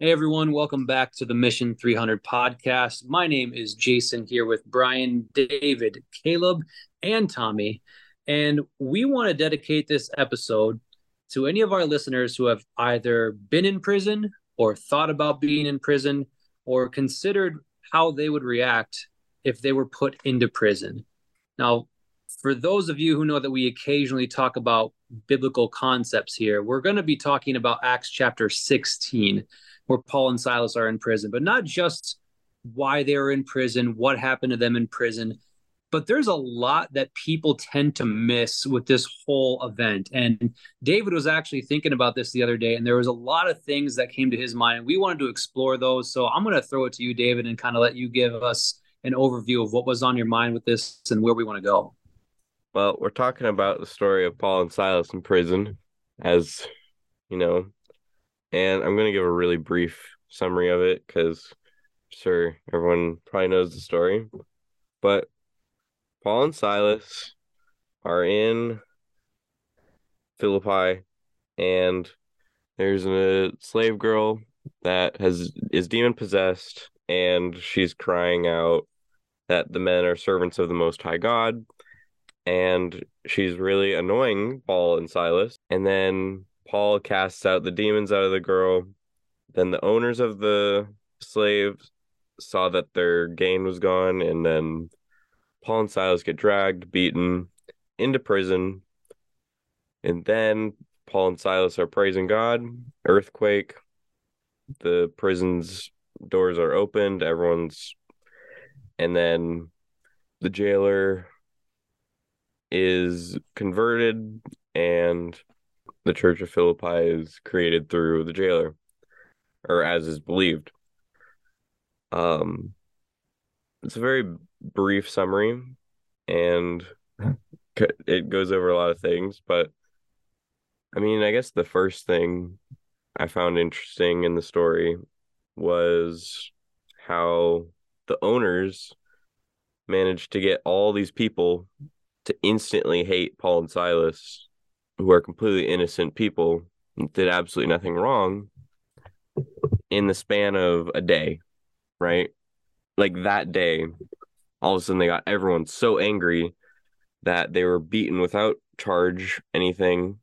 Hey everyone, welcome back to the Mission 300 podcast. My name is Jason here with Brian, David, Caleb, and Tommy. And we want to dedicate this episode to any of our listeners who have either been in prison or thought about being in prison or considered how they would react if they were put into prison. Now, for those of you who know that we occasionally talk about biblical concepts here, we're going to be talking about Acts chapter 16 where Paul and Silas are in prison, but not just why they were in prison, what happened to them in prison, but there's a lot that people tend to miss with this whole event. And David was actually thinking about this the other day, and there was a lot of things that came to his mind, and we wanted to explore those. So I'm going to throw it to you, David, and kind of let you give us an overview of what was on your mind with this and where we want to go. Well, we're talking about the story of Paul and Silas in prison, as you know, and I'm going to give a really brief summary of it because sure everyone probably knows the story. But Paul and Silas are in Philippi and there's a slave girl that has is demon possessed and she's crying out that the men are servants of the most high God and she's really annoying Paul and Silas and then Paul casts out the demons out of the girl. Then the owners of the slaves saw that their gain was gone, and then Paul and Silas get dragged, beaten into prison. And then Paul and Silas are praising God. Earthquake. The prison's doors are opened. Everyone's. And then the jailer is converted and the Church of Philippi is created through the jailer, or as is believed. Um, it's a very brief summary, and it goes over a lot of things. But I mean, I guess the first thing I found interesting in the story was how the owners managed to get all these people to instantly hate Paul and Silas who are completely innocent people did absolutely nothing wrong in the span of a day, right? Like that day, all of a sudden they got everyone so angry that they were beaten without charge anything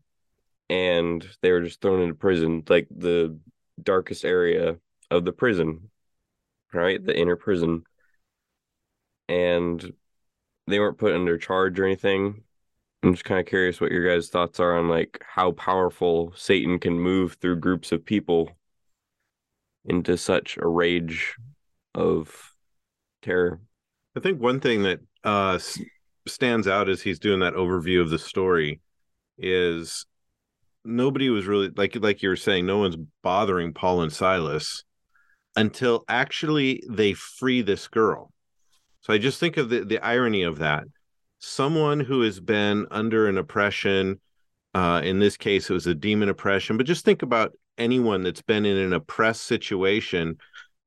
and they were just thrown into prison, like the darkest area of the prison, right? The inner prison. And they weren't put under charge or anything. I'm just kind of curious what your guys' thoughts are on like how powerful Satan can move through groups of people into such a rage of terror. I think one thing that uh, stands out as he's doing that overview of the story is nobody was really like like you were saying no one's bothering Paul and Silas until actually they free this girl. So I just think of the the irony of that someone who has been under an oppression uh, in this case it was a demon oppression but just think about anyone that's been in an oppressed situation.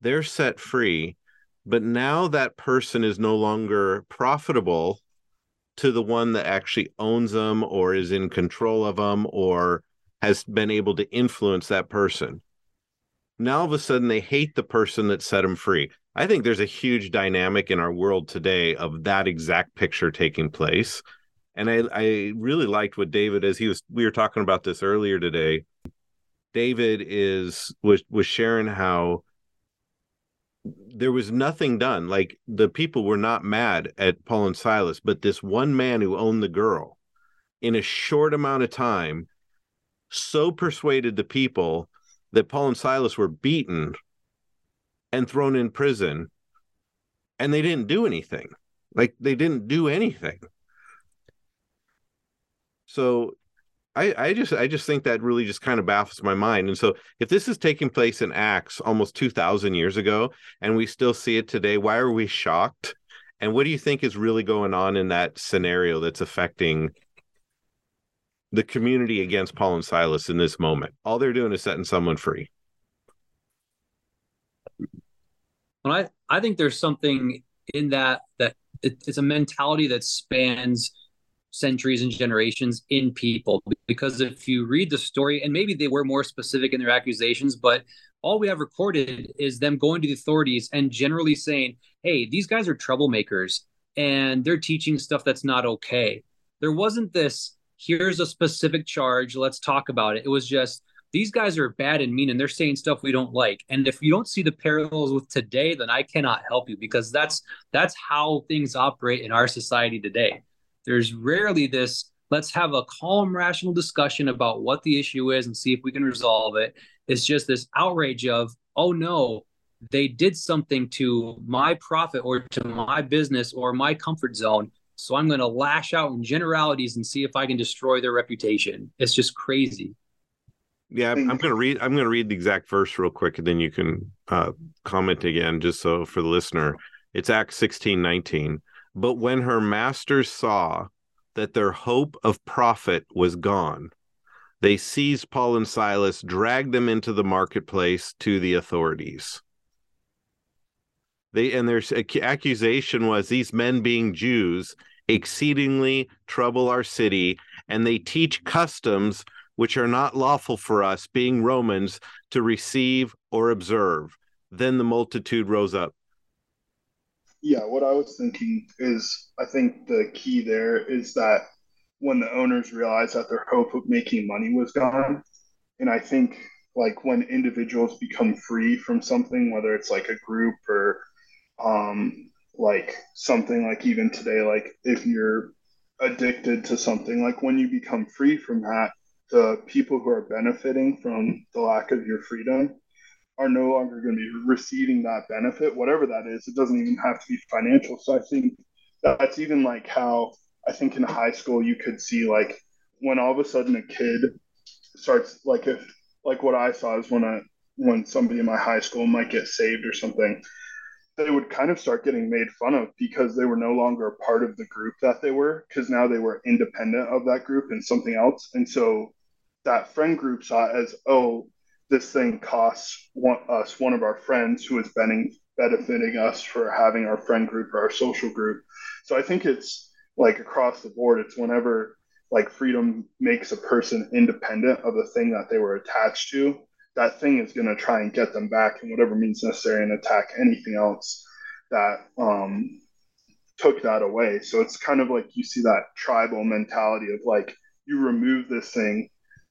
They're set free but now that person is no longer profitable to the one that actually owns them or is in control of them or has been able to influence that person. Now all of a sudden they hate the person that set them free I think there's a huge dynamic in our world today of that exact picture taking place. And I, I really liked what David, as he was, we were talking about this earlier today. David is was was sharing how there was nothing done. Like the people were not mad at Paul and Silas, but this one man who owned the girl in a short amount of time so persuaded the people that Paul and Silas were beaten and thrown in prison and they didn't do anything like they didn't do anything so I, I just I just think that really just kind of baffles my mind. And so if this is taking place in Acts almost two thousand years ago and we still see it today, why are we shocked? And what do you think is really going on in that scenario that's affecting the community against Paul and Silas in this moment? All they're doing is setting someone free. And I, I think there's something in that that it, it's a mentality that spans centuries and generations in people because if you read the story and maybe they were more specific in their accusations but all we have recorded is them going to the authorities and generally saying, hey, these guys are troublemakers and they're teaching stuff that's not okay. There wasn't this, here's a specific charge, let's talk about it. It was just, these guys are bad and mean and they're saying stuff we don't like. And if you don't see the parallels with today then i cannot help you because that's that's how things operate in our society today. There's rarely this let's have a calm rational discussion about what the issue is and see if we can resolve it. It's just this outrage of oh no they did something to my profit or to my business or my comfort zone. So i'm going to lash out in generalities and see if i can destroy their reputation. It's just crazy yeah, I'm, to read. I'm to read the exact verse real quick, and then you can uh, comment again, just so for the listener. It's Acts 16, 19. But when her masters saw that their hope of profit was gone, they seized Paul and Silas, dragged them into the marketplace to the authorities. They and their accusation was these men being Jews exceedingly trouble our city, and they teach customs which are not lawful for us, being Romans, to receive or observe. Then the multitude rose up. Yeah, what I was thinking is I think the key there is that when the owners realized that their hope of making money was gone, and I think like when individuals become free from something, whether it's like a group or um, like something like even today, like if you're addicted to something, like when you become free from that, the people who are benefiting from the lack of your freedom are no longer going to be receiving that benefit, whatever that is. It doesn't even have to be financial. So I think that's even like how I think in high school you could see like when all of a sudden a kid starts like if like what I saw is when a when somebody in my high school might get saved or something, they would kind of start getting made fun of because they were no longer a part of the group that they were because now they were independent of that group and something else. And so that friend group saw it as, oh, this thing costs one, us one of our friends who is benefiting us for having our friend group or our social group. So I think it's like across the board. It's whenever like freedom makes a person independent of the thing that they were attached to, that thing is going to try and get them back in whatever means necessary and attack anything else that um, took that away. So it's kind of like you see that tribal mentality of like you remove this thing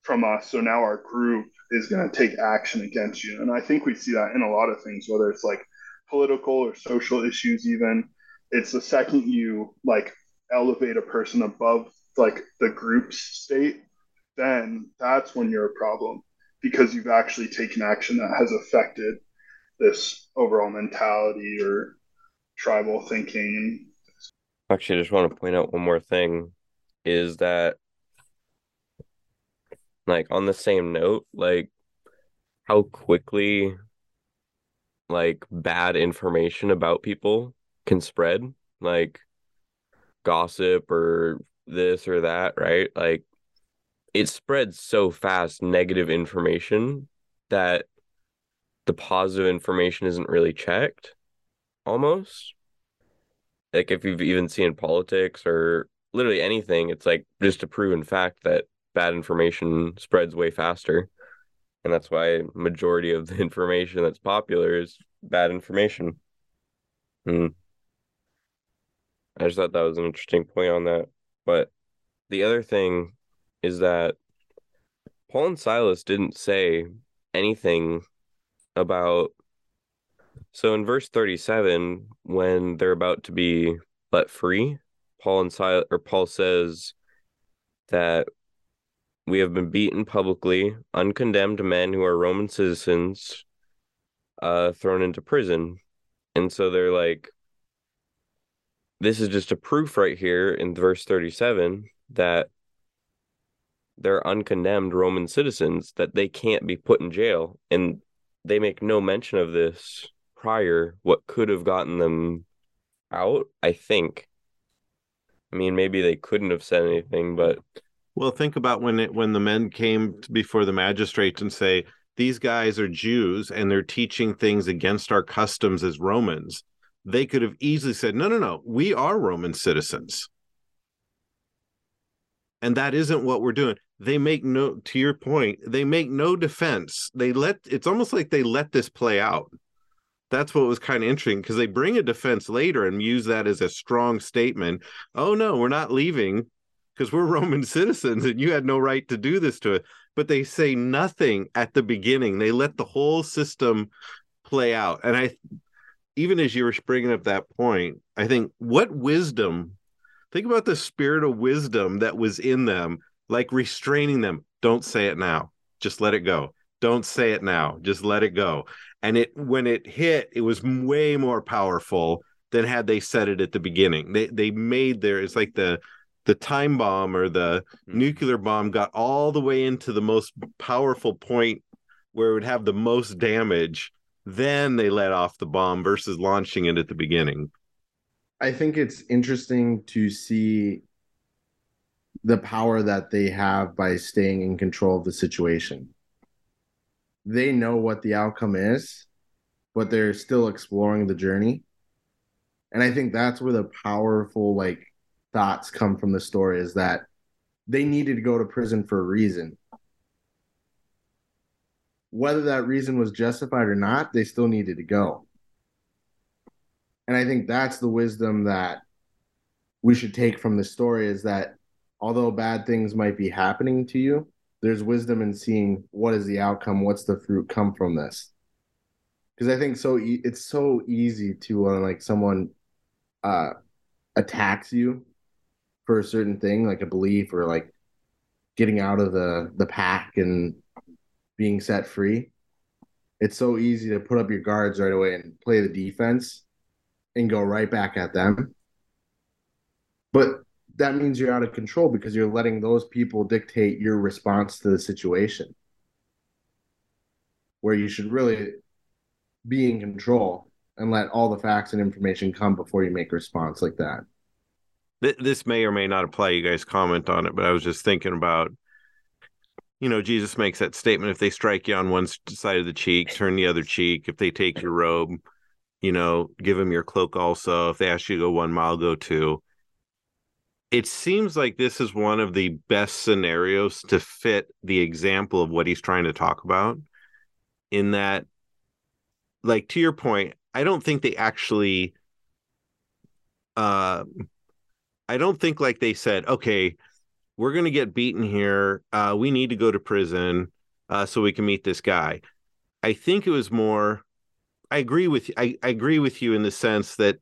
from us. So now our group is going to take action against you. And I think we see that in a lot of things, whether it's like political or social issues, even. It's the second you like elevate a person above like the group's state, then that's when you're a problem because you've actually taken action that has affected this overall mentality or tribal thinking. Actually, I just want to point out one more thing is that like on the same note, like how quickly like bad information about people can spread, like gossip or this or that, right? Like it spreads so fast, negative information that the positive information isn't really checked almost. Like if you've even seen politics or literally anything, it's like just a proven fact that bad information spreads way faster. And that's why majority of the information that's popular is bad information. Hmm. I just thought that was an interesting point on that. But the other thing is that Paul and Silas didn't say anything about so in verse 37 when they're about to be let free Paul and Silas or Paul says that we have been beaten publicly, uncondemned men who are Roman citizens, uh, thrown into prison. And so they're like, this is just a proof right here in verse 37 that they're uncondemned Roman citizens, that they can't be put in jail. And they make no mention of this prior, what could have gotten them out, I think. I mean, maybe they couldn't have said anything, but well, think about when it when the men came before the magistrates and say these guys are Jews and they're teaching things against our customs as Romans. They could have easily said, "No, no, no, we are Roman citizens." And that isn't what we're doing. they make no to your point they make no defense they let it's almost like they let this play out that's what was kind of interesting because they bring a defense later and use that as a strong statement oh no we're not leaving because we're roman citizens and you had no right to do this to it but they say nothing at the beginning they let the whole system play out and i even as you were bringing up that point i think what wisdom think about the spirit of wisdom that was in them like restraining them. Don't say it now. Just let it go. Don't say it now. Just let it go. And it when it hit, it was way more powerful than had they said it at the beginning. They they made their it's like the the time bomb or the mm-hmm. nuclear bomb got all the way into the most powerful point where it would have the most damage. Then they let off the bomb versus launching it at the beginning. I think it's interesting to see the power that they have by staying in control of the situation. They know what the outcome is, but they're still exploring the journey. And I think that's where the powerful like thoughts come from the story is that they needed to go to prison for a reason. Whether that reason was justified or not, they still needed to go. And I think that's the wisdom that we should take from the story is that although bad things might be happening to you, there's wisdom in seeing what is the outcome, what's the fruit come from this. Because I think so, e- it's so easy to uh, like someone uh, attacks you for a certain thing, like a belief or like getting out of the the pack and being set free. It's so easy to put up your guards right away and play the defense and go right back at them. But that means you're out of control because you're letting those people dictate your response to the situation where you should really be in control and let all the facts and information come before you make a response like that this may or may not apply you guys comment on it but i was just thinking about you know jesus makes that statement if they strike you on one side of the cheek turn the other cheek. If they take your robe you know give them your cloak also. If they ask you to go one mile go two. It seems like this is one of the best scenarios to fit the example of what he's trying to talk about in that like to your point i don't think they actually uh i don't think like they said okay we're going to get beaten here. Uh we need to go to prison uh so we can meet this guy. I think it was more i agree with you I, I agree with you in the sense that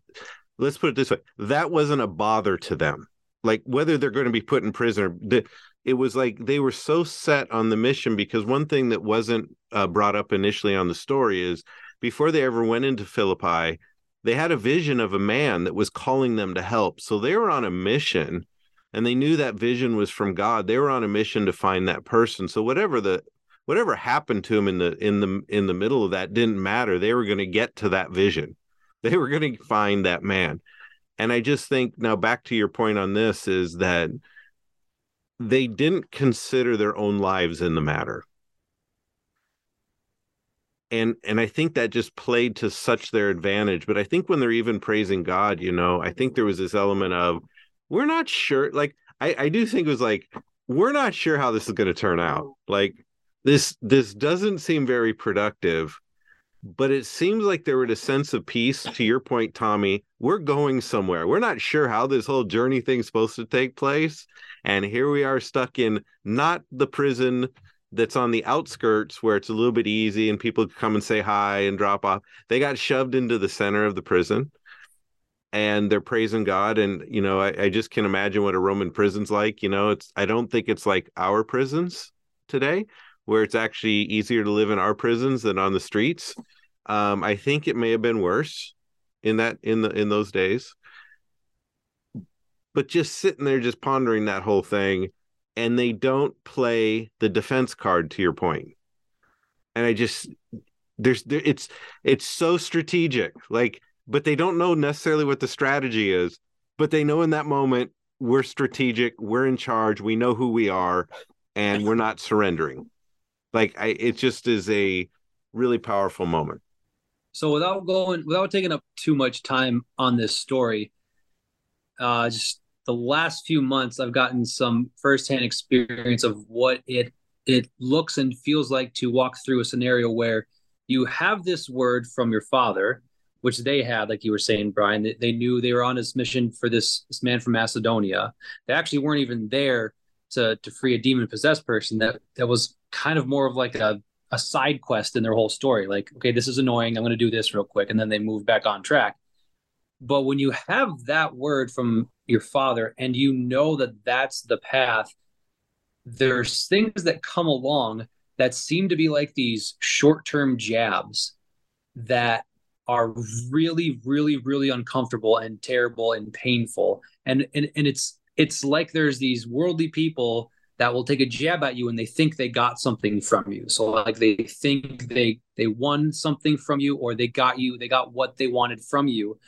let's put it this way that wasn't a bother to them. Like whether they're going to be put in prison or it was like they were so set on the mission because one thing that wasn't uh, brought up initially on the story is before they ever went into Philippi, they had a vision of a man that was calling them to help. So they were on a mission and they knew that vision was from God. They were on a mission to find that person. So whatever the whatever happened to them in the in the in the middle of that didn't matter. They were going to get to that vision. They were going to find that man. And I just think now back to your point on this is that they didn't consider their own lives in the matter. And and I think that just played to such their advantage. But I think when they're even praising God, you know, I think there was this element of we're not sure. Like I, I do think it was like we're not sure how this is going to turn out. Mm. Like this this doesn't seem very productive but it seems like there was a sense of peace to your point tommy we're going somewhere we're not sure how this whole journey thing's supposed to take place and here we are stuck in not the prison that's on the outskirts where it's a little bit easy and people come and say hi and drop off they got shoved into the center of the prison and they're praising god and you know I, I just can imagine what a roman prison's like you know it's i don't think it's like our prisons today where it's actually easier to live in our prisons than on the streets. Um, I think it may have been worse in that in the in those days. But just sitting there, just pondering that whole thing, and they don't play the defense card to your point. And I just there's there, it's it's so strategic, like, but they don't know necessarily what the strategy is. But they know in that moment we're strategic, we're in charge, we know who we are, and we're not surrendering like I, it just is a really powerful moment. So without going, without taking up too much time on this story, uh, just the last few months I've gotten some firsthand experience of what it it looks and feels like to walk through a scenario where you have this word from your father, which they had, like you were saying, Brian. They, they knew they were on this mission for this this man from Macedonia. They actually weren't even there to to free a demon possessed person. That that was kind of more of like a a side quest in their whole story. Like, okay, this is annoying. I'm going to do this real quick, and then they move back on track. But when you have that word from your father and you know that that's the path, there's things that come along that seem to be like these short-term jabs that are really really really uncomfortable and terrible and painful. And and, and it's it's like there's these worldly people that will take a jab at you and they think they got something from you. So like they think they they won something from you or they got you they got what they wanted from you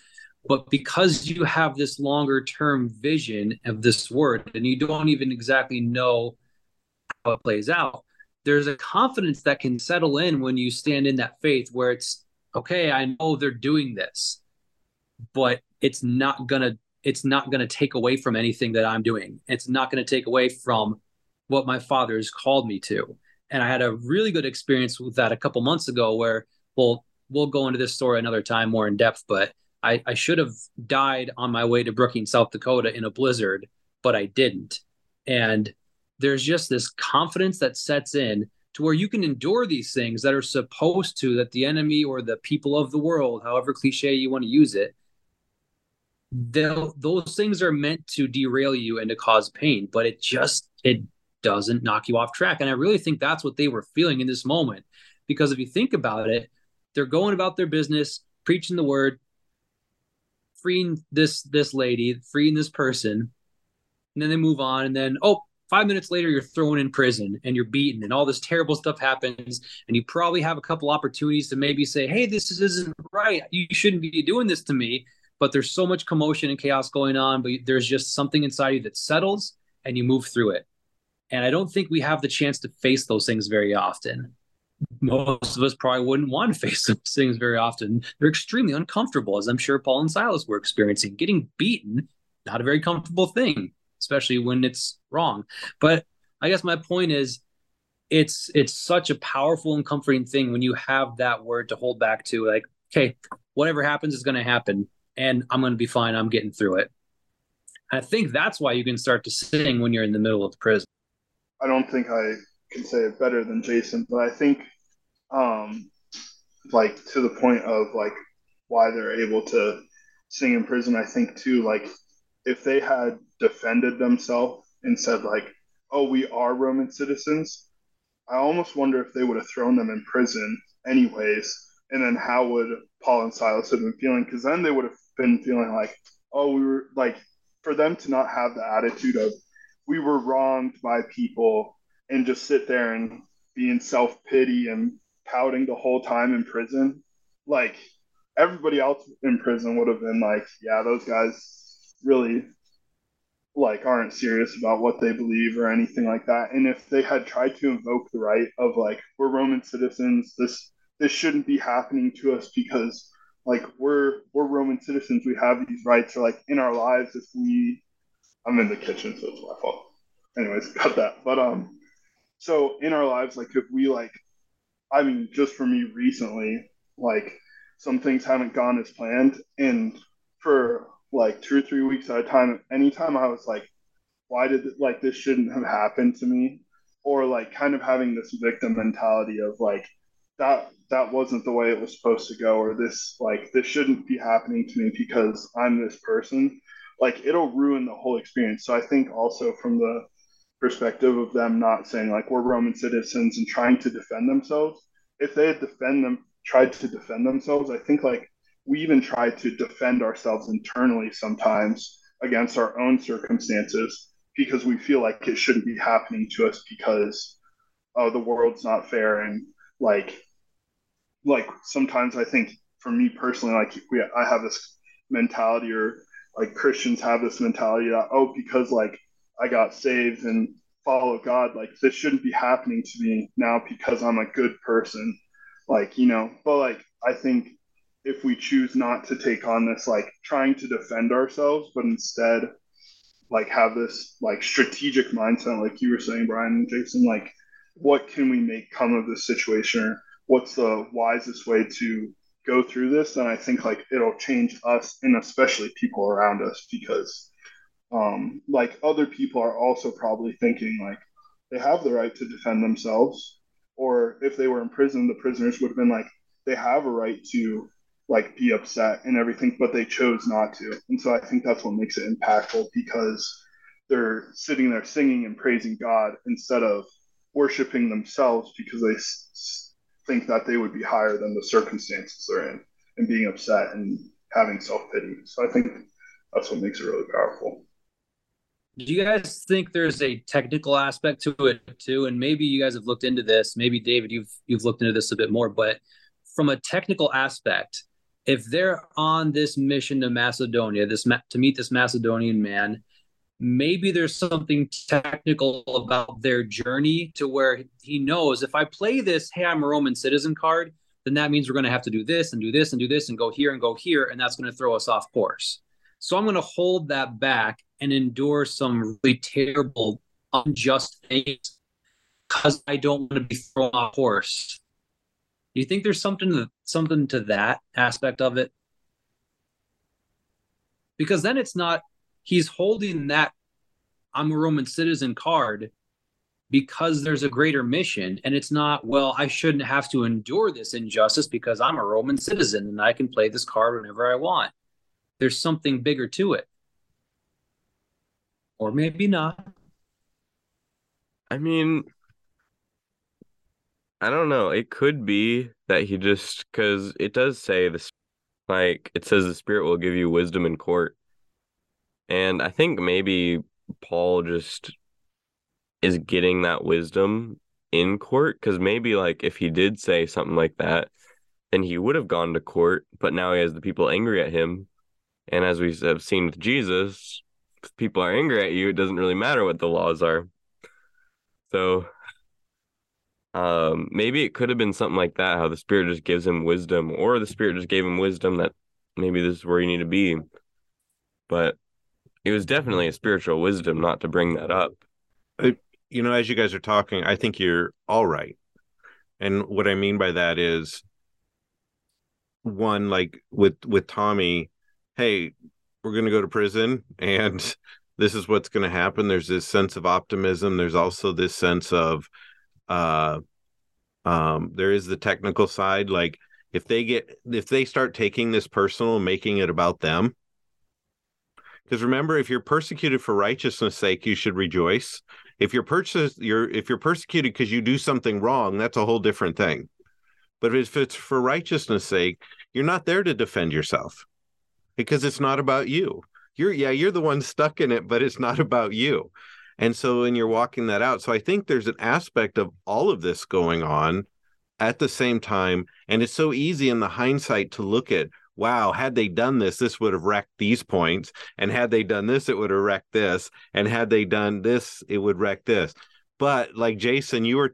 but because you have this longer term vision of this word and you don't even exactly know how it plays out there's a confidence that can settle in when you stand in that faith where it's okay i know they're doing this but it's not gonna it's not gonna take away from anything that i'm doing. It's not gonna take away from what my father has called me to. And i had a really good experience with that a couple months ago where well we'll go into this story another time more in depth but I, I should have died on my way to Brookings, South Dakota in a blizzard, but I didn't. And there's just this confidence that sets in to where you can endure these things that are supposed to, that the enemy or the people of the world, however cliche you want to use it, those things are meant to derail you and to cause pain, but it just, it doesn't knock you off track. And I really think that's what they were feeling in this moment. Because if you think about it, they're going about their business, preaching the word, freeing this this lady, freeing this person, and then they move on, and then oh, five minutes later you're thrown in prison and you're beaten, and all this terrible stuff happens, and you probably have a couple opportunities to maybe say, hey, this isn't right. You shouldn't be doing this to me. But there's so much commotion and chaos going on, but there's just something inside you that settles and you move through it. And I don't think we have the chance to face those things very often most of us probably wouldn't want to face those things very often. They're extremely uncomfortable, as I'm sure Paul and Silas were experiencing. Getting beaten, not a very comfortable thing, especially when it's wrong. But I guess my point is it's it's such a powerful and comforting thing when you have that word to hold back to like, okay, whatever happens is gonna happen and I'm gonna be fine. I'm getting through it. I think that's why you can start to sing when you're in the middle of the prison. I don't think I can say it better than Jason, but I think, um, like to the point of like why they're able to sing in prison. I think too, like if they had defended themselves and said like, "Oh, we are Roman citizens," I almost wonder if they would have thrown them in prison anyways. And then how would Paul and Silas have been feeling? Because then they would have been feeling like, "Oh, we were like." For them to not have the attitude of we were wronged by people and just sit there and be in self pity and pouting the whole time in prison. Like everybody else in prison would have been like, yeah, those guys really like aren't serious about what they believe or anything like that. And if they had tried to invoke the right of like we're Roman citizens, this this shouldn't be happening to us because like we're we're Roman citizens, we have these rights or like in our lives if we I'm in the kitchen, so it's my fault. Anyways, got that. But um so in our lives like if we like i mean just for me recently like some things haven't gone as planned. And for like two or three weeks at a time anytime i was like why did like this shouldn't have happened to me? Or like kind of having this victim mentality of like that that wasn't the way it was supposed to go or this like this shouldn't be happening to me because i'm this person like it'll ruin the whole experience. So i think also from the perspective of them not saying like we're Roman citizens and trying to defend themselves. If they had defend them tried to defend themselves, I think like we even try to defend ourselves internally sometimes against our own circumstances because we feel like it shouldn't be happening to us because oh the world's not fair and like like sometimes I think for me personally like we I have this mentality or like Christians have this mentality that oh because like I got saved and follow God. Like this shouldn't be happening to me now because I'm a good person. Like, you know, but like I think if we choose not to take on this like trying to defend ourselves, but instead like have this like strategic mindset, like you were saying, Brian and Jason, like what can we make come of this situation? Or what's the wisest way to go through this? And I think like it'll change us and especially people around us because um, like other people are also probably thinking like they have the right to defend themselves. Or if they were in prison, the prisoners would have been like, they have a right to like be upset and everything, but they chose not to. And so I think that's what makes it impactful because they're sitting there singing and praising God instead of worshiping themselves because they s- think that they would be higher than the circumstances they're in and being upset and having self pity. So I think that's what makes it really powerful. Do you guys think there's a technical aspect to it too? And maybe you guys have looked into this. Maybe David, you've you've looked into this a bit more. But from a technical aspect, if they're on this mission to Macedonia, this to meet this Macedonian man, maybe there's something technical about their journey to where he knows if I play this, hey, I'm a Roman citizen card, then that means we're going to have to do this and do this and do this and go here and go here, and that's going to throw us off course. So I'm going to hold that back and endure some really terrible, unjust things because I don't want to be thrown off course. Do you think there's something to, something to that aspect of it? Because then it's not he's holding that I'm a Roman citizen card because there's a greater mission and it's not well I shouldn't have to endure this injustice because I'm a Roman citizen and I can play this card whenever I want. There's something bigger to it. Or maybe not. I mean, I don't know. It could be that he just because it does say this, like it says the spirit will give you wisdom in court, and I think maybe Paul just is getting that wisdom in court because maybe like if he did say something like that, then he would have gone to court, but now he has the people angry at him, and as we have seen with Jesus, if people are angry at you, it doesn't really matter what the laws are. So um, maybe it could have been something like that, how the spirit just gives him wisdom, or the spirit just gave him wisdom that maybe this is where you need to be. But it was definitely a spiritual wisdom not to bring that up. you know, as you guys are talking, I think you're all right. And what I mean by that is one, like with with Tommy, hey, we're gonna go to prison and this is what's gonna happen. There's this sense of optimism. There's also this sense of uh um there is the technical side like if they get if they start taking this personal making it about them because remember if you're persecuted for righteousness sake you should rejoice if you're purchased you're if you're persecuted because you do something wrong that's a whole different thing but if it's for righteousness sake you're not there to defend yourself because it's not about you you're yeah you're the one stuck in it but it's not about you and so, when you're walking that out, so I think there's an aspect of all of this going on at the same time. And it's so easy in the hindsight to look at, wow, had they done this, this would have wrecked these points. And had they done this, it would have wrecked this. And had they done this, it would wreck this. But like Jason, you were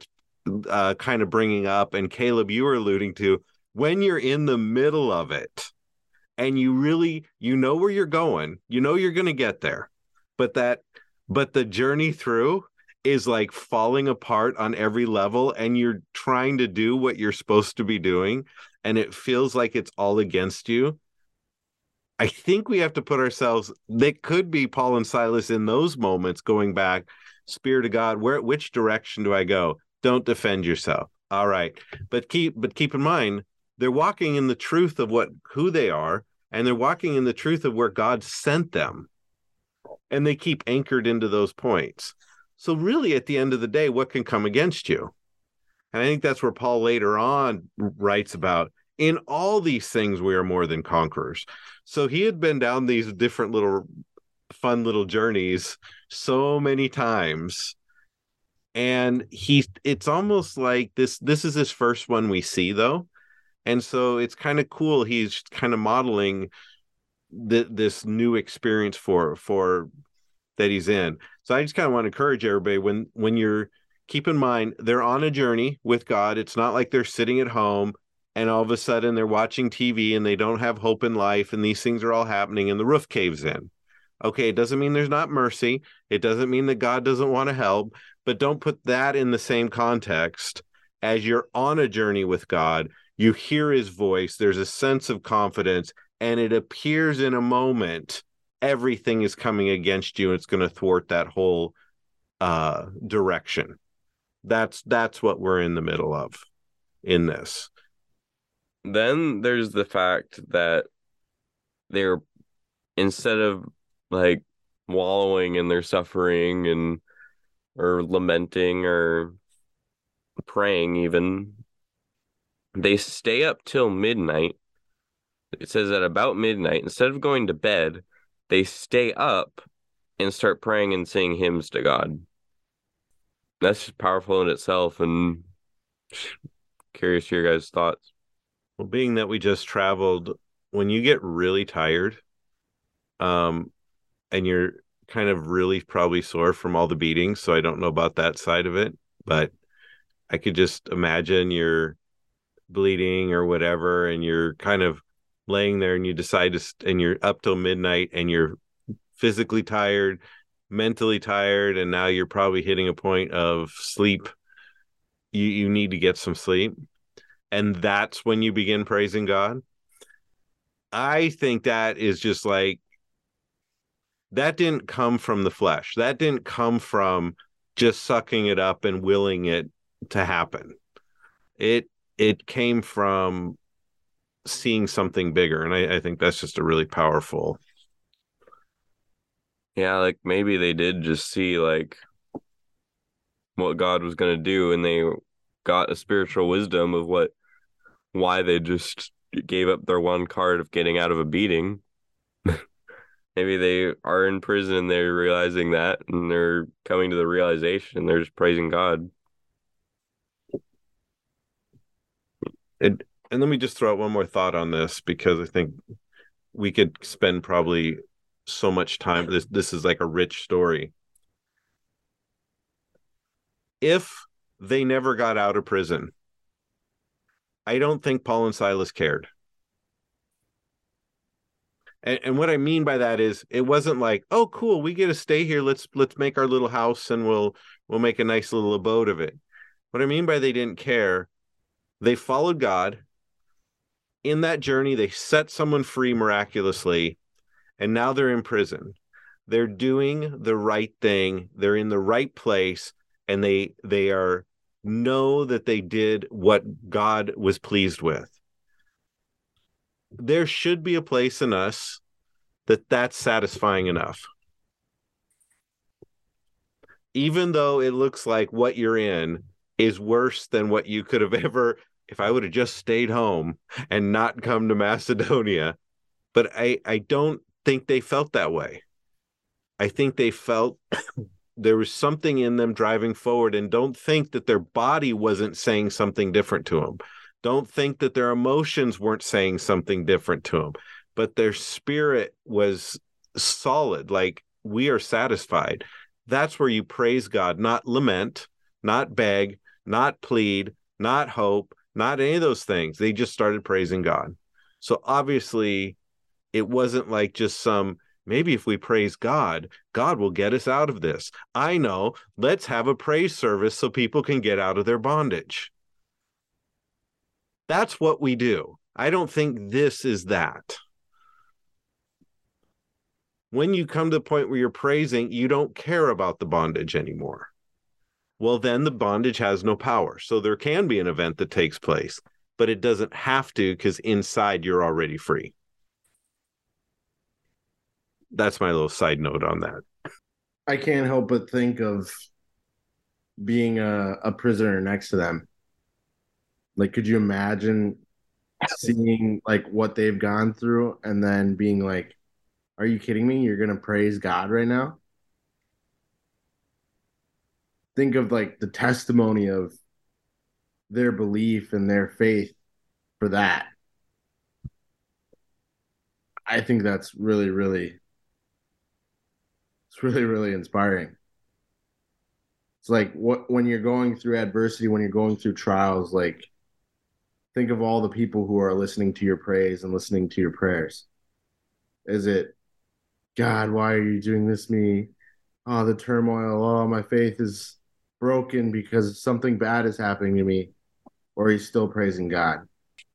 uh, kind of bringing up, and Caleb, you were alluding to, when you're in the middle of it and you really, you know where you're going, you know you're going to get there. But that but the journey through is like falling apart on every level and you're trying to do what you're supposed to be doing and it feels like it's all against you. I think we have to put ourselves that could be paul and silas in those moments going back spirit of god where which direction do i go? Don't defend yourself. All right. But keep but keep in mind they're walking in the truth of what who they are and they're walking in the truth of where god sent them and they keep anchored into those points. So, really, at the end of the day, what can come against you? And I think that's where Paul later on writes about in all these things, we are more than conquerors. So, he had been down these different little fun little journeys so many times and he it's almost like this this is his first one we see though and so it's kind of cool he's kind of modeling th- this new experience for for that he's in. So I just kind of want to encourage everybody when when you're keep in mind they're on a journey with God. It's not like they're sitting at home and all of a sudden they're watching TV and they don't have hope in life and these things are all happening and the roof caves in. Okay, it doesn't mean there's not mercy. It doesn't mean that God doesn't want to help, but don't put that in the same context as you're on a journey with God. You hear his voice, there's a sense of confidence, and it appears in a moment everything is coming against you and it's going to thwart that whole uh direction. That's that's what we're in the middle of in this. Then there's the fact that they're instead of like wallowing in their suffering and or lamenting or praying even they stay up till midnight. It says that about midnight instead of going to bed they stay up and start praying and singing hymns to god. That's just powerful in itself and curious your guys thoughts. Well being that we just traveled when you get really tired um and you're kind of really probably sore from all the beatings so i don't know about that side of it but i could just imagine you're bleeding or whatever and you're kind of laying there and you decide to and you're up till midnight and you're physically tired mentally tired and now you're probably hitting a point of sleep. You you need to get some sleep. And that's when you begin praising god. I think that is just like that didn't come from the flesh. That didn't come from just sucking it up and willing it to happen. It it came from seeing something bigger and I, I think that's just a really powerful yeah like maybe they did just see like what god was going to do and they got a spiritual wisdom of what why they just gave up their one card of getting out of a beating. Maybe they are in prison and they're realizing that and they're coming to the realization and they're just praising god it and let me just throw out one more thought on this because I think we could spend probably so much time. This this is like a rich story. If they never got out of prison, I don't think Paul and Silas cared. And, and what I mean by that is it wasn't like, oh cool, we get to stay here. Let's let's make our little house and we'll we'll make a nice little abode of it. What I mean by they didn't care, they followed God in that journey, they set someone free miraculously, and now they're in prison. They're doing the right thing. They're in the right place, and they they are know that they did what God was pleased with. There should be a place in us that that's satisfying enough. Even though it looks like what you're in is worse than what you could have ever if I would have just stayed home and not come to Macedonia. But I, I don't think they felt that way. I think they felt there was something in them driving forward and don't think that their body wasn't saying something different to them. Don't think that their emotions weren't saying something different to them, but their spirit was solid. Like we are satisfied. That's where you praise God, not lament, not beg, not plead, not hope, not any of those things. They just started praising God. So obviously, it wasn't like just some maybe if we praise God, God will get us out of this. I know, let's have a praise service so people can get out of their bondage. That's what we do. I don't think this is that. When you come to the point where you're praising, you don't care about the bondage anymore well, then the bondage has no power. So there can be an event that takes place, but it doesn't have to because inside you're already free. That's my little side note on that. I can't help but think of being a, a prisoner next to them. Like, could you imagine seeing like what they've gone through and then being like, are you kidding me? You're going to praise God right now? Think of like the testimony of their belief and their faith for that. I think that's really, really, it's really, really inspiring. It's like what when you're going through adversity, when you're going through trials, like think of all the people who are listening to your praise and listening to your prayers. Is it God, why are you doing this to me? Oh, the turmoil. Oh, my faith is broken because something bad is happening to me. Or he's still praising God.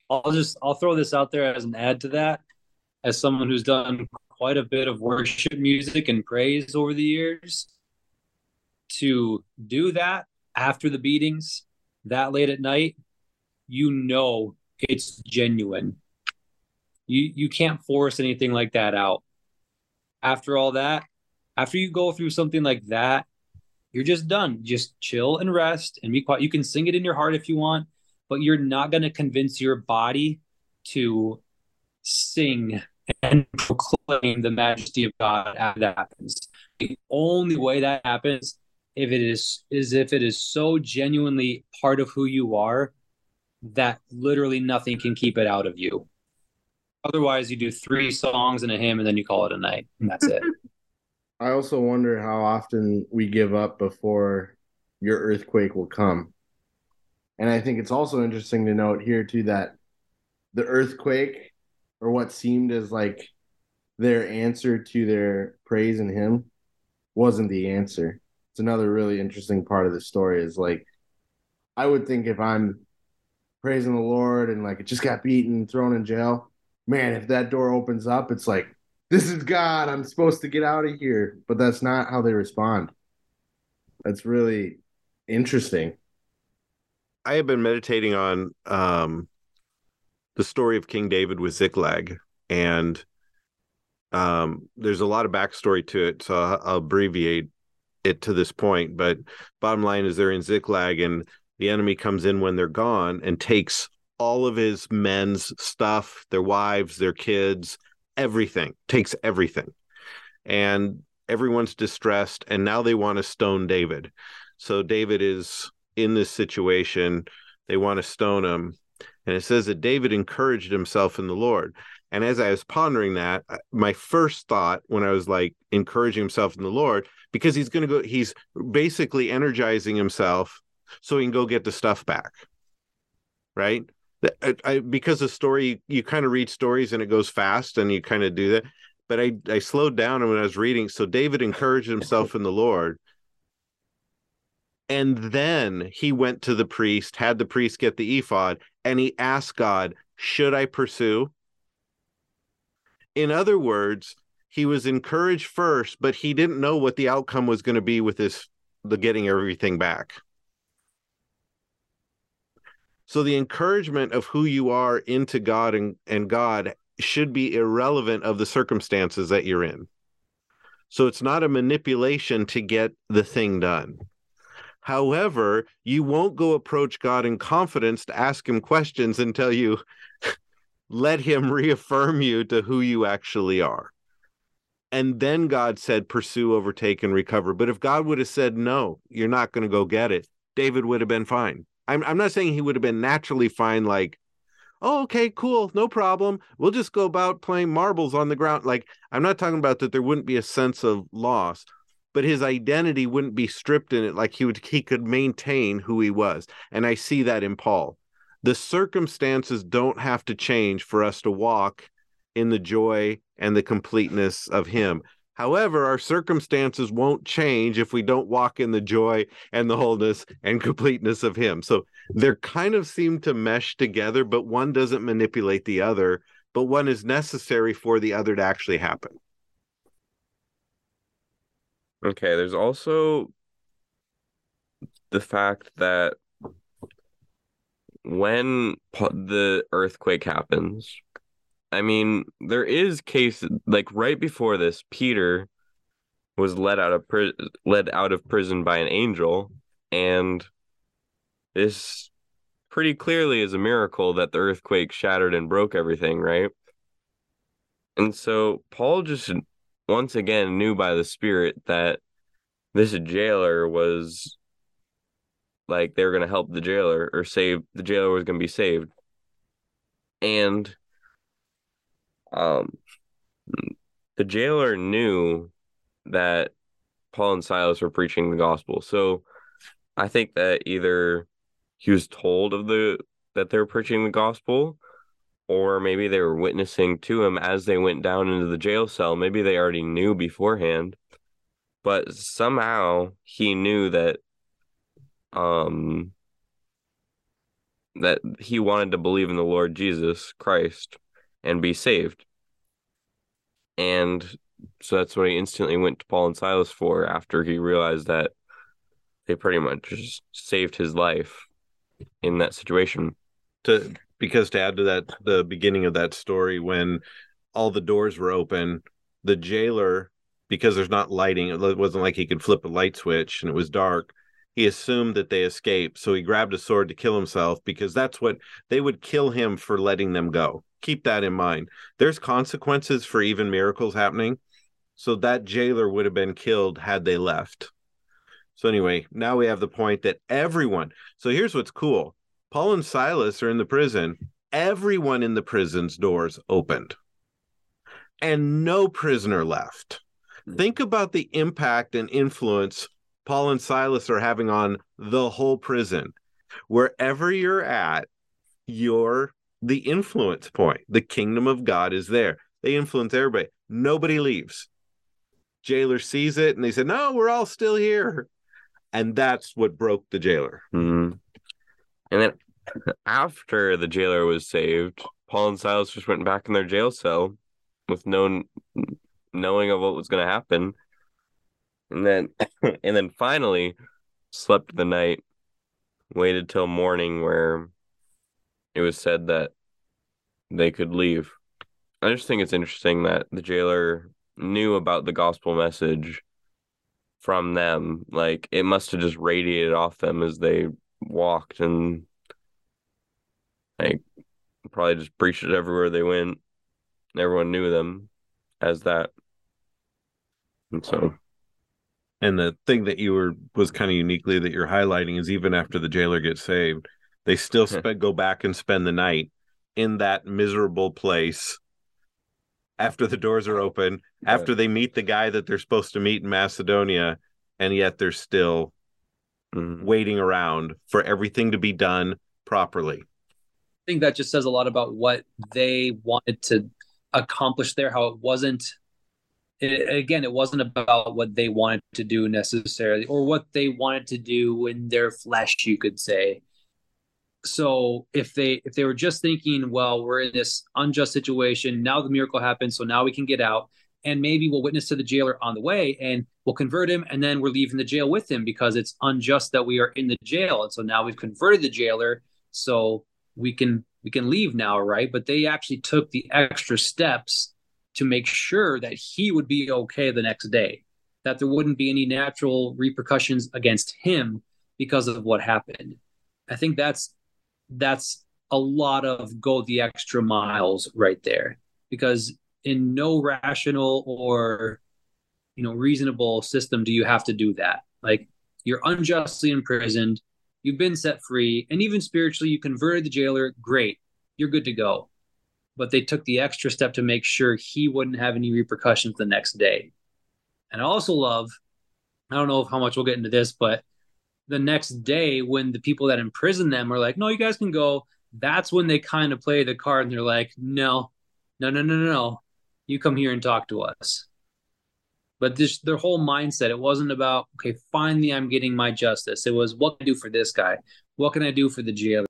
I'll just I'll throw this out there as an add to that. As someone who's done quite a bit of worship music and praise over the years, to do that after the beatings that late at night, you know it's genuine. You you can't force anything like that out. After all that, after you go through something like that, you're just done. Just chill and rest and be quiet. You can sing it in your heart if you want, but you're not going to convince your body to sing and proclaim the majesty of God after that happens. The only way that happens if it is is if it is so genuinely part of who you are that literally nothing can keep it out of you. Otherwise, you do three songs and a hymn and then you call it a night, and that's it. I also wonder how often we give up before your earthquake will come. And I think it's also interesting to note here, too, that the earthquake or what seemed as like their answer to their praise and hymn wasn't the answer. It's another really interesting part of the story is like, I would think if I'm praising the Lord and like it just got beaten, and thrown in jail, man, if that door opens up, it's like, this is God. I'm supposed to get out of here. But that's not how they respond. That's really interesting. I have been meditating on um, the story of King David with Ziklag, and um, there's a lot of backstory to it, so I'll, I'll abbreviate it to this point. But bottom line is they're in Ziklag, and the enemy comes in when they're gone and takes all of his men's stuff, their wives, their kids, everything, takes everything. And everyone's distressed, and now they want to stone David. So David is in this situation. They want to stone him. And it says that David encouraged himself in the Lord. And as I was pondering that, my first thought when I was like encouraging himself in the Lord, because he's going to go, he's basically energizing himself so he can go get the stuff back. Right. I, I, because the story, you kind of read stories and it goes fast and you kind of do that. But I, I slowed down and when I was reading. So David encouraged himself in the Lord. And then he went to the priest, had the priest get the ephod, and he asked God, Should I pursue? In other words, he was encouraged first, but he didn't know what the outcome was going to be with this the getting everything back. So the encouragement of who you are into God and, and God should be irrelevant of the circumstances that you're in. So it's not a manipulation to get the thing done. However, you won't go approach God in confidence to ask him questions until you let him reaffirm you to who you actually are. And then God said, pursue, overtake, and recover. But if God would have said, no, you're not going to go get it, David would have been fine. I'm I'm not saying he would have been naturally fine, like, oh, okay, cool, no problem. We'll just go about playing marbles on the ground. Like, I'm not talking about that there wouldn't be a sense of loss, but his identity wouldn't be stripped in it. Like he would he could maintain who he was. And I see that in Paul. The circumstances don't have to change for us to walk in the joy and the completeness of him. However, our circumstances won't change if we don't walk in the joy and the wholeness and completeness of Him. So they're kind of seem to mesh together, but one doesn't manipulate the other, but one is necessary for the other to actually happen. Okay, there's also the fact that when the earthquake happens, I mean, there is case like right before this, Peter was let out of pri- led out of prison by an angel, and this pretty clearly is a miracle that the earthquake shattered and broke everything, right? And so Paul just once again knew by the Spirit that this jailer was like they were going to help the jailer or save the jailer was going to be saved. And um, the jailer knew that Paul and Silas were preaching the gospel. So I think that either he was told of the that they were preaching the gospel or maybe they were witnessing to him as they went down into the jail cell. Maybe they already knew beforehand, but somehow he knew that um that he wanted to believe in the Lord Jesus Christ and be saved. And so that's what he instantly went to Paul and Silas for after he realized that they pretty much just saved his life in that situation. To because to add to that, the beginning of that story when all the doors were open, the jailer, because there's not lighting, it wasn't like he could flip a light switch and it was dark. He assumed that they escaped, so he grabbed a sword to kill himself because that's what they would kill him for letting them go. Keep that in mind. There's consequences for even miracles happening. So that jailer would have been killed had they left. So anyway, now we have the point that everyone. So here's what's cool. Paul and Silas are in the prison. Everyone in the prison's doors opened. And no prisoner left. Hmm. Think about the impact and influence Paul and Silas are having on the whole prison. Wherever you're at, you're the influence point. The kingdom of God is there. They influence everybody. Nobody leaves jailer sees it and they said, No, we're all still here. And that's what broke the jailer. Mm-hmm. And then after the jailer was saved, Paul and Silas just went back in their jail cell with no knowing of what was going to happen. And then, and then finally slept the night, waited till morning where it was said that they could leave. I just think it's interesting that the jailer knew about the gospel message from them. Like it must have just radiated off them as they walked and like probably just preached it everywhere they went. Everyone knew them as that. And so and the thing that you were was kind of uniquely that you're highlighting is even after the jailer gets saved, they still spe- go back and spend the night in that miserable place after the doors are open, after they meet the guy that they're supposed to meet in Macedonia, and yet they're still mm-hmm. waiting around for everything to be done properly. I think that just says a lot about what they wanted to accomplish there, how it wasn't it, again, it wasn't about what they wanted to do necessarily, or what they wanted to do in their flesh, you could say so if they if they were just thinking well we're in this unjust situation now the miracle happened so now we can get out and maybe we'll witness to the jailer on the way and we'll convert him and then we're leaving the jail with him because it's unjust that we are in the jail and so now we've converted the jailer so we can we can leave now right? But they actually took the extra steps to make sure that he would be okay the next day that there wouldn't be any natural repercussions against him because of what happened. I think that's that's a lot of go the extra miles right there. Because in no rational or you know reasonable system do you have to do that. Like you're unjustly imprisoned you've been set free and even spiritually you converted the jailer great you're good to go. But they took the extra step to make sure he wouldn't have any repercussions the next day. And i also love i don't know how much we'll get into this but the next day when the people that imprison them are like, no, you guys can go. That's when they kind of play the card and they're like, no, no, no, no, no, no. You come here and talk to us. But this their whole mindset, it wasn't about, okay, finally I'm getting my justice. It was what can I do for this guy? What can I do for the jailer?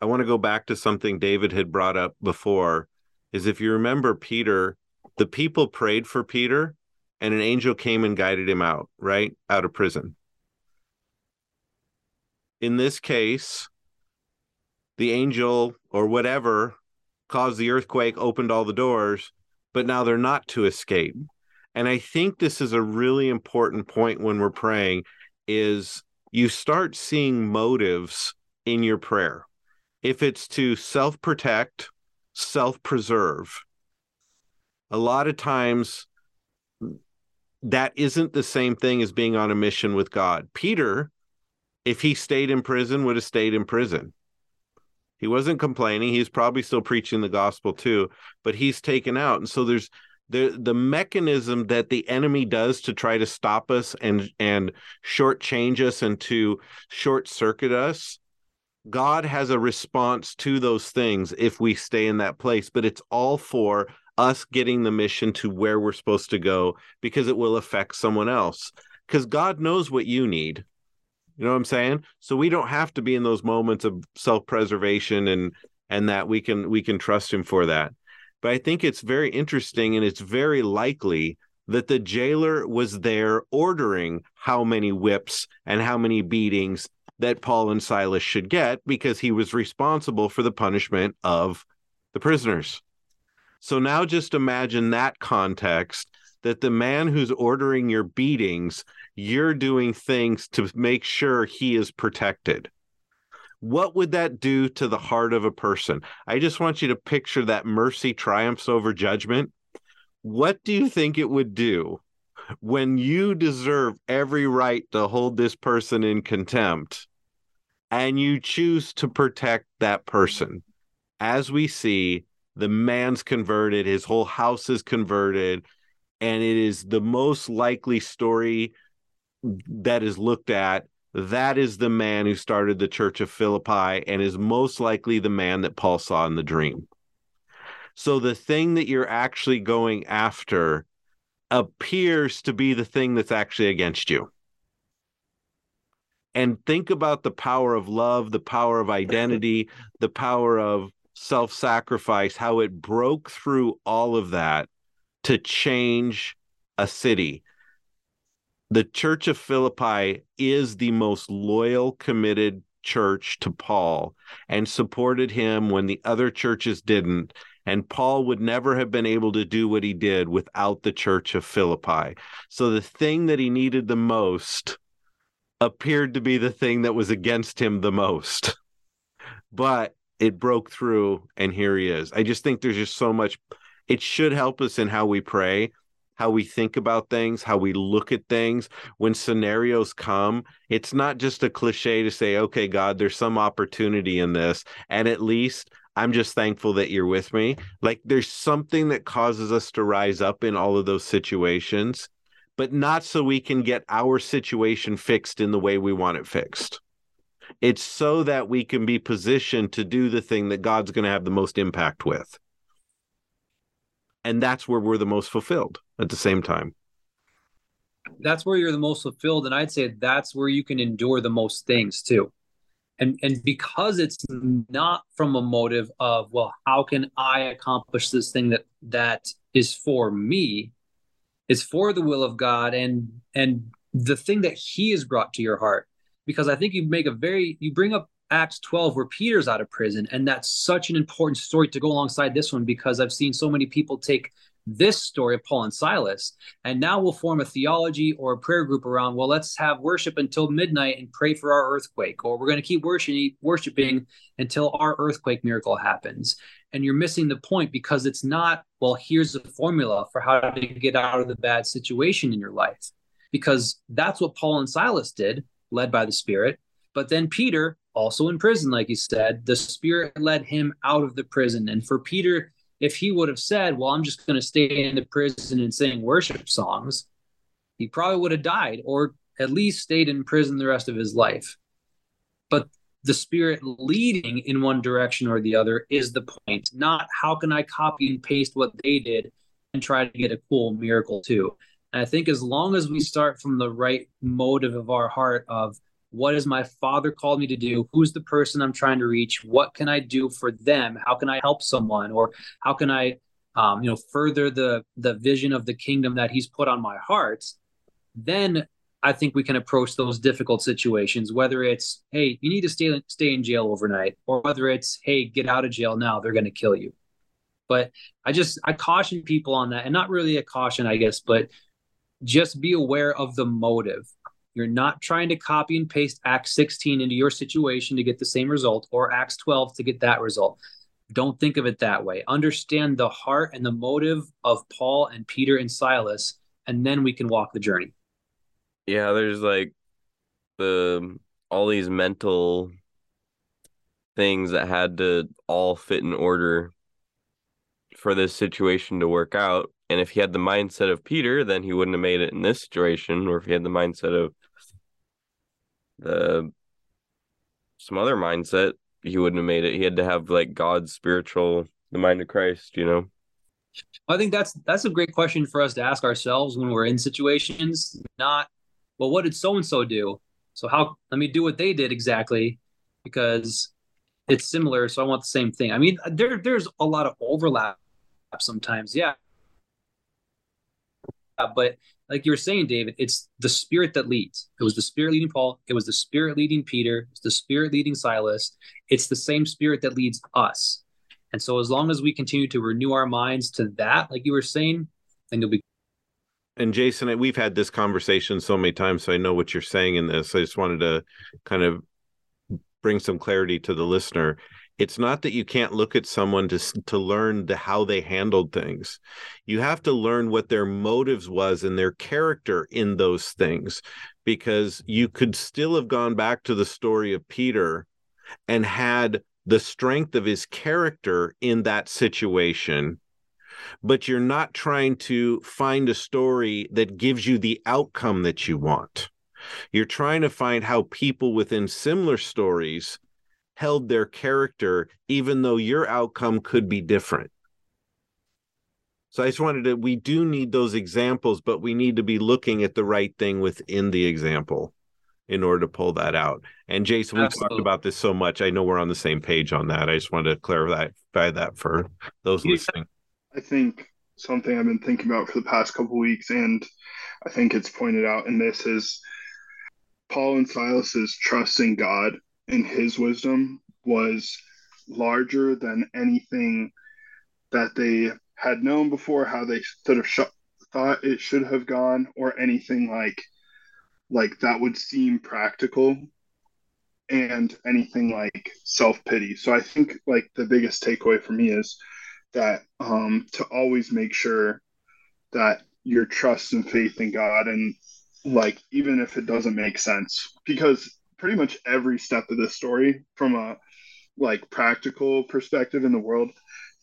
I want to go back to something David had brought up before. Is if you remember Peter, the people prayed for Peter and an angel came and guided him out, right? Out of prison in this case, the angel or whatever caused the earthquake, opened all the doors, but now they're not to escape. And I think this is a really important point when we're praying is you start seeing motives in your prayer. If it's to self-protect, self-preserve, a lot of times that isn't the same thing as being on a mission with God. Peter if he stayed in prison, would have stayed in prison. He wasn't complaining. He's probably still preaching the gospel too, but he's taken out. And so there's the the mechanism that the enemy does to try to stop us and and shortchange us and to short circuit us God has a response to those things if we stay in that place, but it's all for us getting the mission to where we're supposed to go because it will affect someone else. Because God knows what you need. You know what I'm saying? So we don't have to be in those moments of self-preservation and and that we can we can trust him for that. But I think it's very interesting and it's very likely that the jailer was there ordering how many whips and how many beatings that Paul and Silas should get because he was responsible for the punishment of the prisoners. So now just imagine that context that the man who's ordering your beatings, you're doing things to make sure he is protected. What would that do to the heart of a person? I just want you to picture that mercy triumphs over judgment. What do you think it would do when you deserve every right to hold this person in contempt and you choose to protect that person? As we see, the man's converted, his whole house is converted, and it is the most likely story that is looked at. That is the man who started the church of Philippi and is most likely the man that Paul saw in the dream. So the thing that you're actually going after appears to be the thing that's actually against you. And think about the power of love, the power of identity, the power of self sacrifice, how it broke through all of that to change a city. The Church of Philippi is the most loyal, committed church to Paul and supported him when the other churches didn't. And Paul would never have been able to do what he did without the church of Philippi. So the thing that he needed the most appeared to be the thing that was against him the most. But it broke through and here he is. I just think there's just so much it should help us in how we pray, how we think about things, how we look at things. When scenarios come, it's not just a cliche to say, okay, God, there's some opportunity in this. And at least I'm just thankful that you're with me. Like there's something that causes us to rise up in all of those situations, but not so we can get our situation fixed in the way we want it fixed. It's so that we can be positioned to do the thing that God's going to have the most impact with. And that's where we're the most fulfilled at the same time. That's where you're the most fulfilled. And I'd say that's where you can endure the most things too. And, and because it's not from a motive of, well, how can I accomplish this thing that that is for me? It's for the will of God and and the thing that He has brought to your heart because I think you make a very you bring up Acts 12 where Peter's out of prison and that's such an important story to go alongside this one because I've seen so many people take this story of Paul and Silas and now we'll form a theology or a prayer group around well let's have worship until midnight and pray for our earthquake or we're going to keep worshiping worshiping until our earthquake miracle happens and you're missing the point because it's not well here's the formula for how to get out of the bad situation in your life because that's what Paul and Silas did led by the Spirit. But then Peter, also in prison, like you said, the Spirit led him out of the prison. And for Peter, if he would have said, Well, I'm just going to stay in the prison and sing worship songs, he probably would have died or at least stayed in prison the rest of his life. But the spirit leading in one direction or the other is the point, not how can I copy and paste what they did and try to get a cool miracle too. And I think as long as we start from the right motive of our heart of what has my father called me to do? Who's the person I'm trying to reach? What can I do for them? How can I help someone? Or how can I, um, you know, further the the vision of the kingdom that He's put on my heart? Then I think we can approach those difficult situations. Whether it's, hey, you need to stay stay in jail overnight, or whether it's, hey, get out of jail now, they're going to kill you. But I just I caution people on that, and not really a caution, I guess, but just be aware of the motive. You're not trying to copy and paste Acts 16 into your situation to get the same result or Acts 12 to get that result. Don't think of it that way. Understand the heart and the motive of Paul and Peter and Silas, and then we can walk the journey. Yeah, there's like the all these mental things that had to all fit in order for this situation to work out. And if he had the mindset of Peter, then he wouldn't have made it in this situation. Or if he had the mindset of the some other mindset, he wouldn't have made it. He had to have like God's spiritual, the mind of Christ, you know. I think that's that's a great question for us to ask ourselves when we're in situations. Not, well, what did so and so do? So how let me do what they did exactly, because it's similar. So I want the same thing. I mean, there there's a lot of overlap sometimes, yeah. But like you were saying, David, it's the spirit that leads. It was the spirit leading Paul. It was the spirit leading Peter. It's the spirit leading Silas. It's the same spirit that leads us. And so as long as we continue to renew our minds to that, like you were saying, then you'll be. And Jason, we've had this conversation so many times, so I know what you're saying in this. I just wanted to kind of bring some clarity to the listener it's not that you can't look at someone to to learn the how they handled things. You have to learn what their motives was and their character in those things because you could still have gone back to the story of peter and had the strength of his character in that situation but you're not trying to find a story that gives you the outcome that you want. You're trying to find how people within similar stories held their character, even though your outcome could be different. So I just wanted to, we do need those examples, but we need to be looking at the right thing within the example in order to pull that out. And Jason, we Absolutely. talked about this so much. I know we're on the same page on that. I just wanted to clarify that for those listening. I think something I've been thinking about for the past couple weeks, and I think it's pointed out in this is Paul and Silas's trust in God in his wisdom was larger than anything that they had known before, how they sort of sh- thought it should have gone, or anything like like that would seem practical and anything like self pity. So I think like the biggest takeaway for me is that um, to always make sure that your trust and faith in God and like even if it doesn't make sense because pretty much every step of this story from a like practical perspective in the world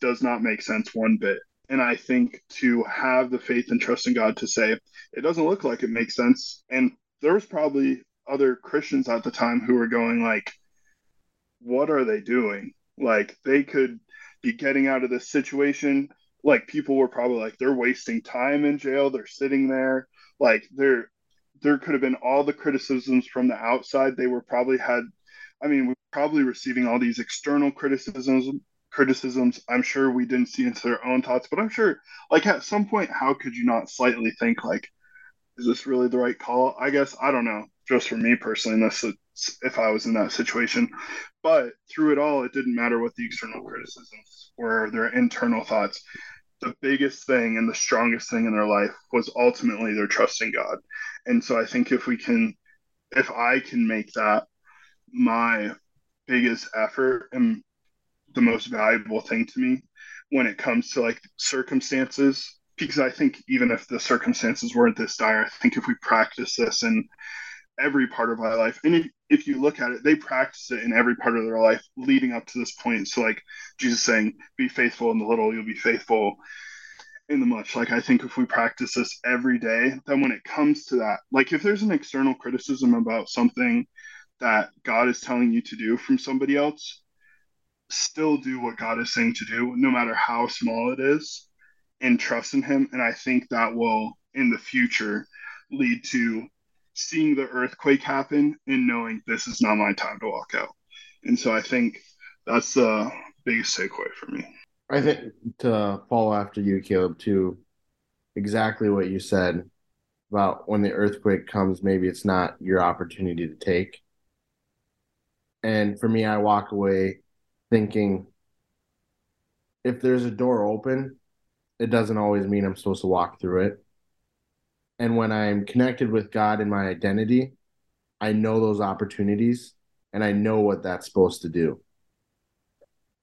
does not make sense one bit. And I think to have the faith and trust in God to say it doesn't look like it makes sense. And there was probably other Christians at the time who were going like, what are they doing? Like they could be getting out of this situation. Like people were probably like, they're wasting time in jail. They're sitting there. Like they're there could have been all the criticisms from the outside. They were probably had, I mean, we're probably receiving all these external criticisms. Criticisms. I'm sure we didn't see into their own thoughts, but I'm sure, like at some point, how could you not slightly think like, is this really the right call? I guess I don't know. Just for me personally, unless if I was in that situation, but through it all, it didn't matter what the external criticisms were, their internal thoughts the biggest thing and the strongest thing in their life was ultimately their trust in God. And so I think if we can, if I can make that my biggest effort and the most valuable thing to me when it comes to like circumstances, because I think even if the circumstances weren't this dire, I think if we practice this in every part of my life, and if, if you look at it, they practice it in every part of their life leading up to this point. So, like Jesus saying, "Be faithful in the little, you'll be faithful in the much." Like I think if we practice this every day, then when it comes to that, like if there's an external criticism about something that God is telling you to do from somebody else, still do what God is saying to do, no matter how small it is, and trust in Him. And I think that will, in the future, lead to seeing the earthquake happen and knowing this is not my time to walk out. And so I think that's the biggest takeaway for me. I think to follow after you, Caleb, too, exactly what you said about when the earthquake comes, maybe it's not your opportunity to take. And for me, I walk away thinking if there's a door open, it doesn't always mean I'm supposed to walk through it. And when I'm connected with God in my identity, I know those opportunities and I know what that's supposed to do.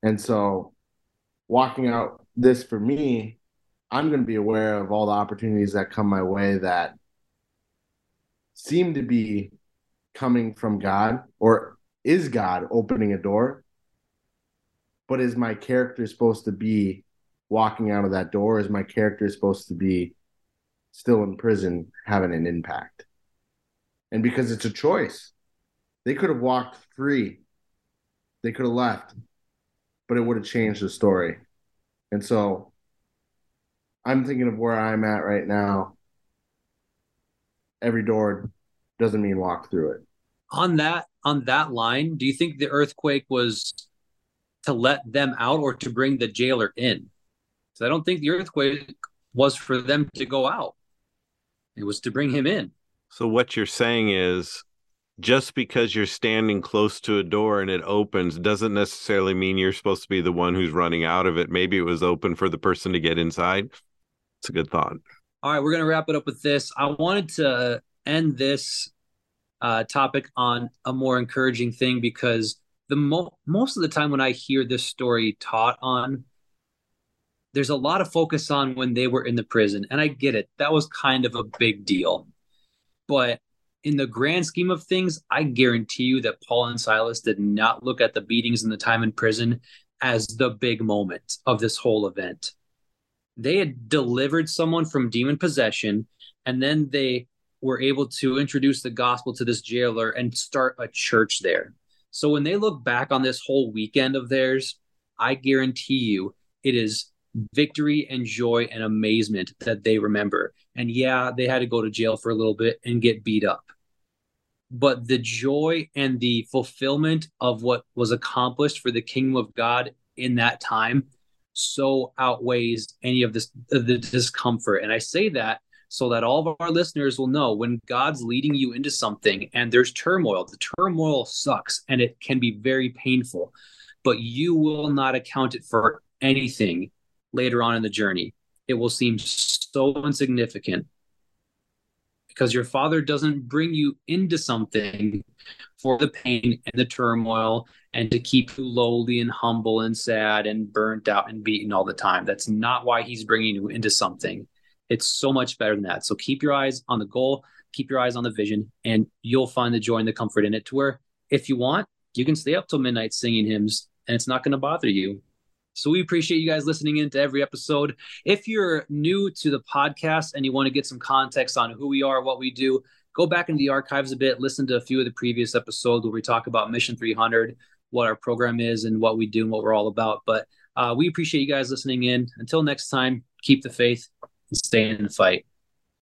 And so, walking out this for me, I'm going to be aware of all the opportunities that come my way that seem to be coming from God or is God opening a door? But is my character supposed to be walking out of that door? Is my character supposed to be still in prison having an impact. And because it's a choice, they could have walked free they could have left, but it would have changed the story. And so I'm thinking of where I'm at right now. Every door doesn't mean walk through it. On that on that line, do you think the earthquake was to let them out or to bring the jailer in? So I don't think the earthquake was for them to go out. It was to bring him in. So what you're saying is just because you're standing close to a door and it opens doesn't necessarily mean you're supposed to be the one who's running out of it. Maybe it was open for the person to get inside. It's a good thought. All right, we're going to wrap it up with this. I wanted to end this uh, topic on a more encouraging thing because the mo- most of the time when I hear this story taught on, there's a lot of focus on when they were in the prison, and I get it. That was kind of a big deal, but in the grand scheme of things, I guarantee you that Paul and Silas did not look at the beatings and the time in prison as the big moment of this whole event. They had delivered someone from demon possession, and then they were able to introduce the gospel to this jailer and start a church there. So when they look back on this whole weekend of theirs, I guarantee you it is victory and joy and amazement that they remember. And yeah, they had to go to jail for a little bit and get beat up. But the joy and the fulfillment of what was accomplished for the kingdom of God in that time so outweighs any of this the discomfort. And I say that so that all of our listeners will know when God's leading you into something and there's turmoil, the turmoil sucks and it can be very painful, but you will not account it for anything later on in the journey. It will seem so insignificant because your father doesn't bring you into something for the pain and the turmoil and to keep you lowly and humble and sad and burnt out and beaten all the time. That's not why he's bringing you into something. It's so much better than that. So keep your eyes on the goal, keep your eyes on the vision, and you'll find the joy and the comfort in it to where if you want, you can stay up till midnight singing hymns and it's not going to bother you. So we appreciate you guys listening in to every episode. If you're new to the podcast and you want to get some context on who we are, what we do, go back into the archives a bit, listen to a few of the previous episodes where we talk about Mission 300, what our program is, and what we do and what we're all about. But uh, we appreciate you guys listening in. Until next time, keep the faith and stay in the fight.